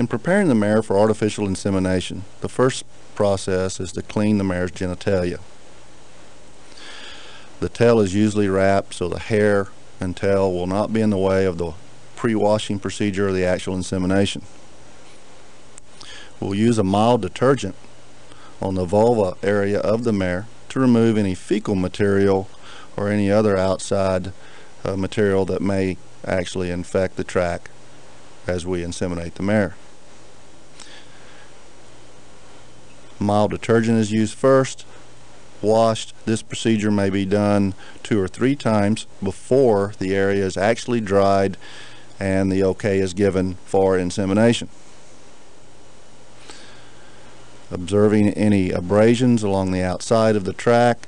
In preparing the mare for artificial insemination, the first process is to clean the mare's genitalia. The tail is usually wrapped so the hair and tail will not be in the way of the pre-washing procedure or the actual insemination. We'll use a mild detergent on the vulva area of the mare to remove any fecal material or any other outside uh, material that may actually infect the tract as we inseminate the mare. Mild detergent is used first, washed. This procedure may be done two or three times before the area is actually dried and the okay is given for insemination. Observing any abrasions along the outside of the tract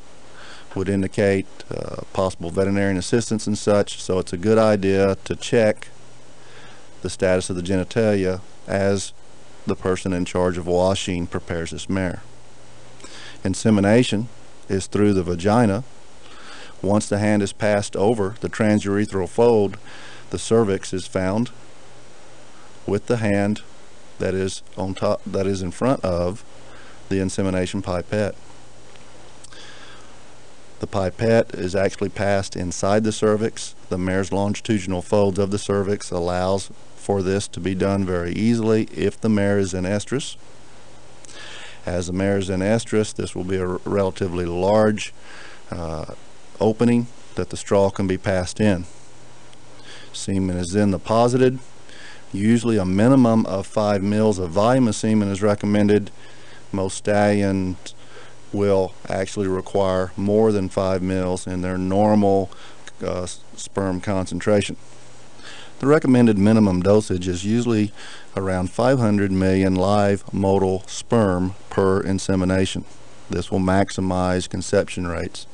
would indicate uh, possible veterinarian assistance and such, so it's a good idea to check the status of the genitalia as the person in charge of washing prepares this mare. Insemination is through the vagina. Once the hand is passed over the transurethral fold, the cervix is found with the hand that is on top that is in front of the insemination pipette. The pipette is actually passed inside the cervix. The mare's longitudinal folds of the cervix allows for this to be done very easily if the mare is in estrus. As the mare is in estrus, this will be a relatively large uh, opening that the straw can be passed in. Semen is then deposited. Usually a minimum of 5 mils of volume of semen is recommended. Most stallions will actually require more than 5 mils in their normal uh, sperm concentration. The recommended minimum dosage is usually around 500 million live motile sperm per insemination. This will maximize conception rates.